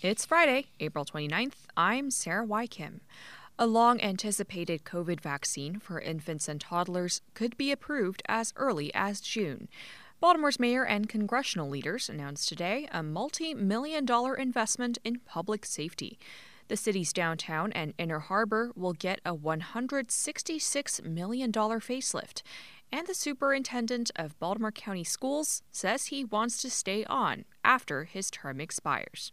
It's Friday, April 29th. I'm Sarah Y. Kim. A long anticipated COVID vaccine for infants and toddlers could be approved as early as June. Baltimore's mayor and congressional leaders announced today a multi million dollar investment in public safety. The city's downtown and inner harbor will get a $166 million facelift. And the superintendent of Baltimore County Schools says he wants to stay on after his term expires.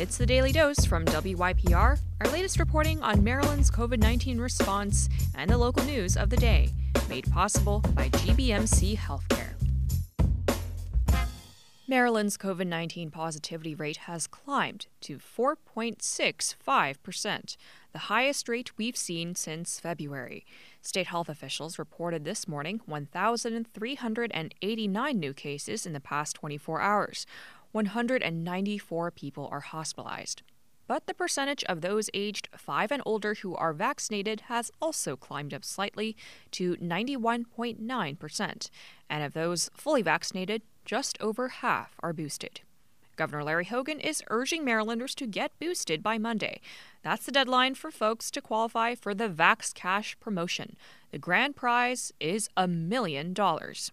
It's the Daily Dose from WYPR, our latest reporting on Maryland's COVID 19 response and the local news of the day, made possible by GBMC Healthcare. Maryland's COVID 19 positivity rate has climbed to 4.65%, the highest rate we've seen since February. State health officials reported this morning 1,389 new cases in the past 24 hours, 194 people are hospitalized. But the percentage of those aged 5 and older who are vaccinated has also climbed up slightly to 91.9%. And of those fully vaccinated, just over half are boosted. Governor Larry Hogan is urging Marylanders to get boosted by Monday. That's the deadline for folks to qualify for the Vax Cash promotion. The grand prize is a million dollars.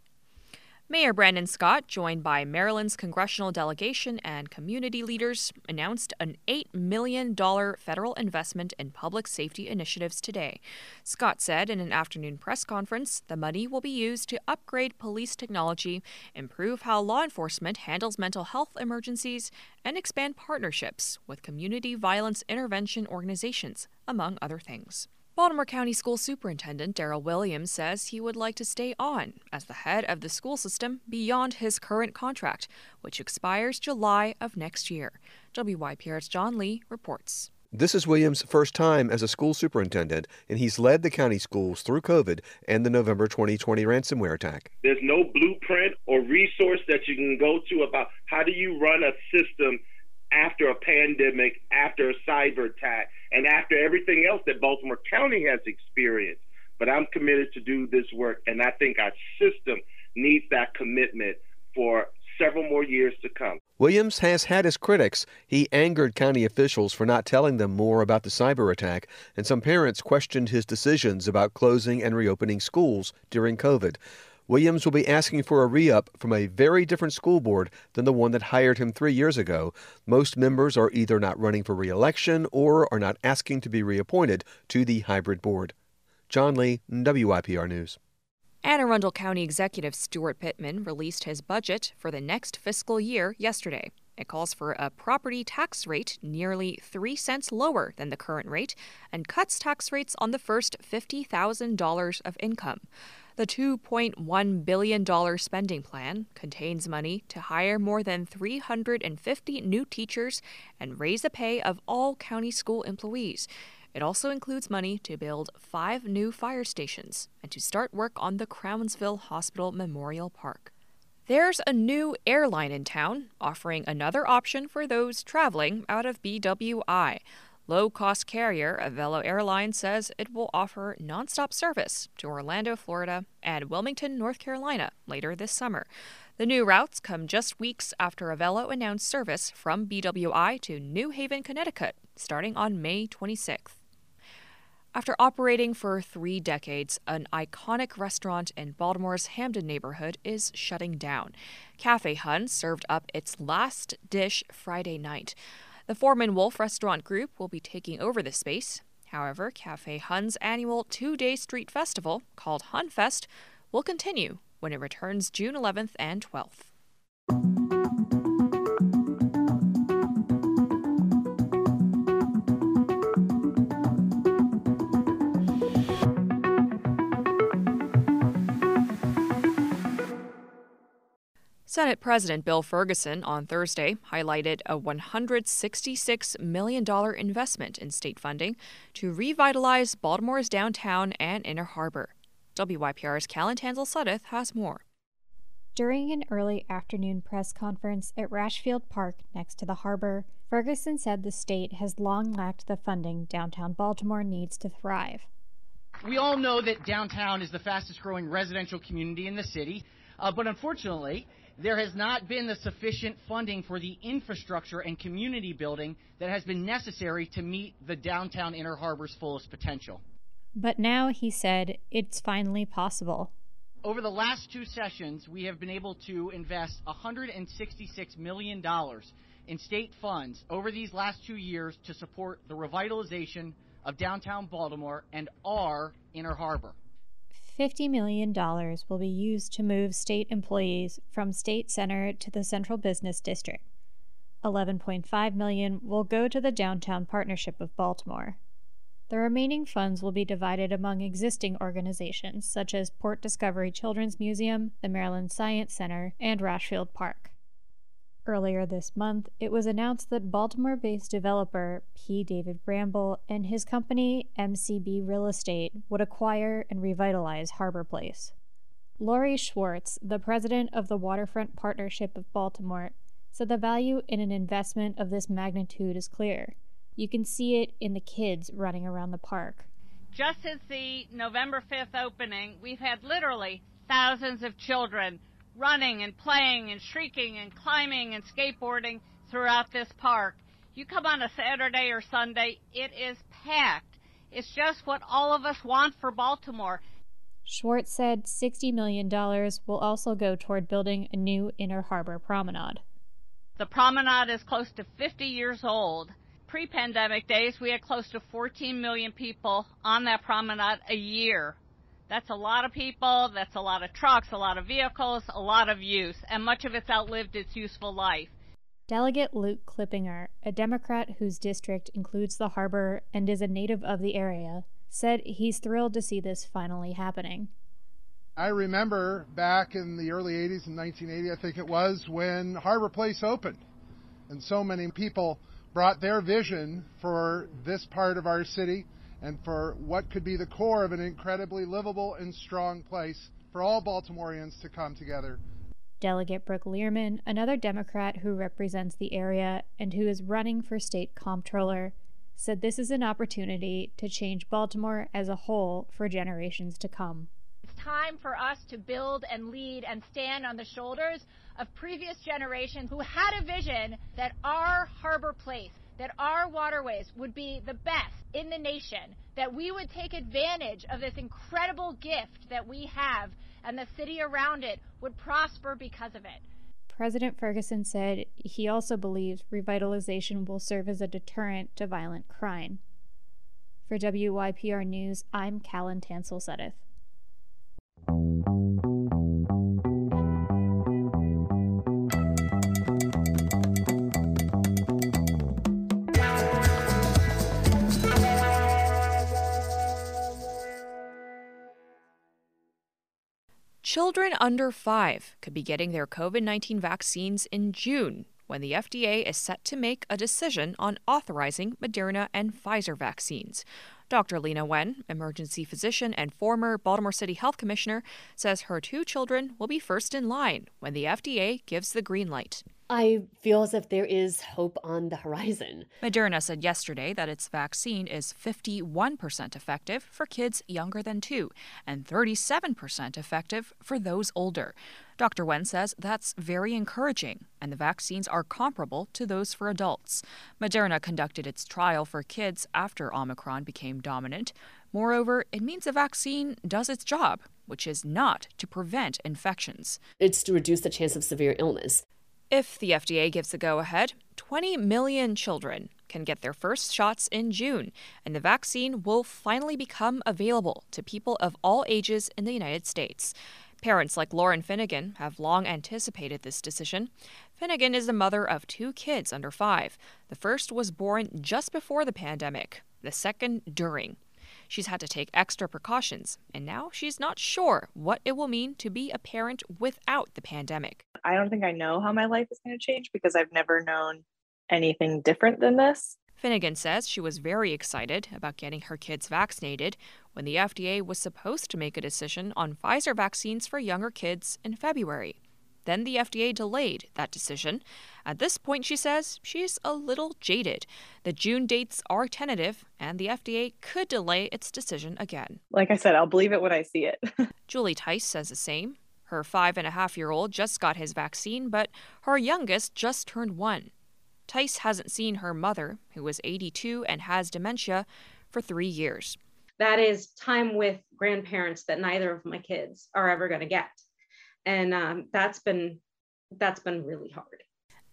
Mayor Brandon Scott, joined by Maryland's congressional delegation and community leaders, announced an $8 million federal investment in public safety initiatives today. Scott said in an afternoon press conference the money will be used to upgrade police technology, improve how law enforcement handles mental health emergencies, and expand partnerships with community violence intervention organizations, among other things. Baltimore County School Superintendent Darryl Williams says he would like to stay on as the head of the school system beyond his current contract, which expires July of next year. WYPR's John Lee reports. This is Williams' first time as a school superintendent, and he's led the county schools through COVID and the November 2020 ransomware attack. There's no blueprint or resource that you can go to about how do you run a system after a pandemic, after a cyber attack, and after everything else that Baltimore County has experienced. But I'm committed to do this work, and I think our system needs that commitment for several more years to come. Williams has had his critics. He angered county officials for not telling them more about the cyber attack, and some parents questioned his decisions about closing and reopening schools during COVID. Williams will be asking for a re up from a very different school board than the one that hired him three years ago. Most members are either not running for re election or are not asking to be reappointed to the hybrid board. John Lee, WYPR News. Anne Arundel County Executive Steuart Pittman released his budget for the next fiscal year yesterday. It calls for a property tax rate nearly 3 cents lower than the current rate and cuts tax rates on the first $50,000 of income. The $2.1 billion spending plan contains money to hire more than 350 new teachers and raise the pay of all county school employees. It also includes money to build five new fire stations and to start work on the Crownsville Hospital Memorial Park. There's a new airline in town offering another option for those traveling out of BWI. Low cost carrier Avelo Airlines says it will offer nonstop service to Orlando, Florida, and Wilmington, North Carolina later this summer. The new routes come just weeks after Avelo announced service from BWI to New Haven, Connecticut, starting on May 26th. After operating for three decades, an iconic restaurant in Baltimore's Hampden neighborhood is shutting down. Cafe Hon served up its last dish Friday night. The Foreman Wolf Restaurant Group will be taking over the space. However, Cafe Hon's annual two day street festival, called HonFest, will continue when it returns June 11th and 12th. Senate President Bill Ferguson on Thursday highlighted a $166 million investment in state funding to revitalize Baltimore's downtown and inner harbor. WYPR's Callan Tansill-Suddeth has more. During an early afternoon press conference at Rash Field Park next to the harbor, Ferguson said the state has long lacked the funding downtown Baltimore needs to thrive. We all know that downtown is the fastest growing residential community in the city, uh, but unfortunately, there has not been the sufficient funding for the infrastructure and community building that has been necessary to meet the downtown Inner Harbor's fullest potential. But now, he said, it's finally possible. Over the last two sessions, we have been able to invest $166 million in state funds over these last two years to support the revitalization of downtown Baltimore and our Inner Harbor. $50 million will be used to move state employees from State Center to the Central Business District. 11.5 million will go to the Downtown Partnership of Baltimore. The remaining funds will be divided among existing organizations such as Port Discovery Children's Museum, the Maryland Science Center, and Rash Field Park. Earlier this month, it was announced that Baltimore based developer P. David Bramble and his company MCB Real Estate would acquire and revitalize Harborplace. Laurie Schwartz, the president of the Waterfront Partnership of Baltimore, said the value in an investment of this magnitude is clear. You can see it in the kids running around the park. Just since the November 5th opening, we've had literally thousands of children running and playing and shrieking and climbing and skateboarding throughout this park. You come on a Saturday or Sunday, it is packed. It's just what all of us want for Baltimore. Schwartz said $60 million will also go toward building a new Inner Harbor promenade. The promenade is close to 50 years old. Pre pandemic days, we had close to 14 million people on that promenade a year. That's a lot of people, that's a lot of trucks, a lot of vehicles, a lot of use, and much of it's outlived its useful life. Delegate Luke Clippinger, a Democrat whose district includes the harbor and is a native of the area, said he's thrilled to see this finally happening. I remember back in the early 80s, in 1980, I think it was, when Harborplace opened. And so many people brought their vision for this part of our city and for what could be the core of an incredibly livable and strong place for all Baltimoreans to come together. Delegate Brooke Lierman, another Democrat who represents the area and who is running for state comptroller, said this is an opportunity to change Baltimore as a whole for generations to come. It's time for us to build and lead and stand on the shoulders of previous generations who had a vision that our harbor place that our waterways would be the best in the nation, that we would take advantage of this incredible gift that we have, and the city around it would prosper because of it. President Ferguson said he also believes revitalization will serve as a deterrent to violent crime. For WYPR News, I'm Callan Tansill-Suddeth. Children under five could be getting their COVID 19 vaccines in June when the FDA is set to make a decision on authorizing Moderna and Pfizer vaccines. Dr. Leana Wen, emergency physician and former Baltimore City Health Commissioner, says her two children will be first in line when the FDA gives the green light. I feel as if there is hope on the horizon. Moderna said yesterday that its vaccine is 51% effective for kids younger than two and 37% effective for those older. Dr. Wen says that's very encouraging, and the vaccines are comparable to those for adults. Moderna conducted its trial for kids after Omicron became dominant. Moreover, it means the vaccine does its job, which is not to prevent infections. It's to reduce the chance of severe illness. If the FDA gives the go ahead, 20 million children can get their first shots in June, and the vaccine will finally become available to people of all ages in the United States. Parents like Lauren Finnegan have long anticipated this decision. Finnegan is the mother of two kids under five. The first was born just before the pandemic, the second during. She's had to take extra precautions, and now she's not sure what it will mean to be a parent without the pandemic. I don't think I know how my life is going to change because I've never known anything different than this. Finnegan says she was very excited about getting her kids vaccinated when the FDA was supposed to make a decision on Pfizer vaccines for younger kids in February. Then the FDA delayed that decision. At this point, she says she's a little jaded. The June dates are tentative, and the FDA could delay its decision again. Like I said, I'll believe it when I see it. Julie Tice says the same. Her five and a half year old just got his vaccine, but her youngest just turned one. Tice hasn't seen her mother, who is 82 and has dementia, for three years. That is time with grandparents that neither of my kids are ever going to get, and um, that's been that's been really hard.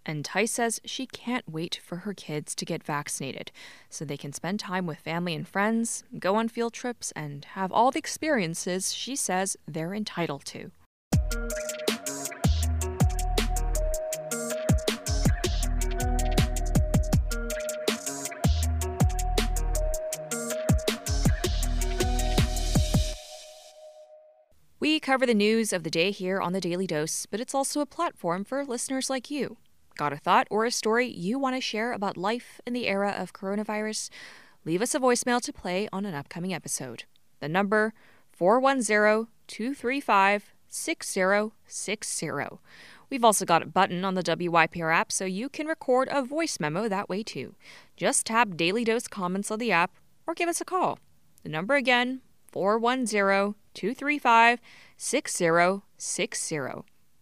And Ty says she can't wait for her kids to get vaccinated so they can spend time with family and friends, go on field trips, and have all the experiences she says they're entitled to. Cover the news of the day here on the Daily Dose, but it's also a platform for listeners like you. Got a thought or a story you want to share about life in the era of coronavirus? Leave us a voicemail to play on an upcoming episode. The number 410 235 6060. We've also got a button on the WYPR app so you can record a voice memo that way too. Just tap Daily Dose comments on the app or give us a call. The number again 410 235 6060.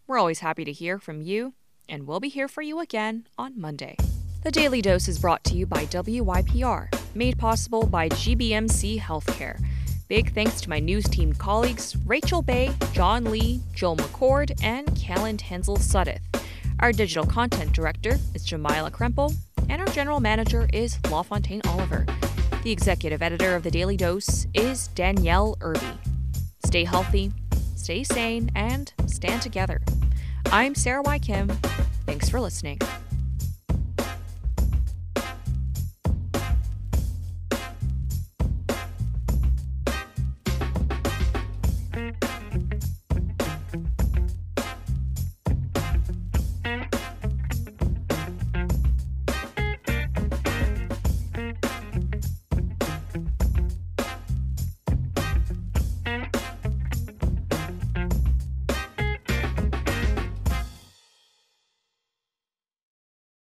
We're always happy to hear from you, and we'll be here for you again on Monday. The Daily Dose is brought to you by WYPR, made possible by GBMC Healthcare. Big thanks to my news team colleagues Rachel Baye, John Lee, Joel McCord, and Callan Tansill-Suddeth. Our digital content director is Jamila Krempel, and our general manager is LaFontaine Oliver. The executive editor of the Daily Dose is Danielle Irby. Stay healthy, stay sane, and stand together. I'm Sarah Y. Kim. Thanks for listening.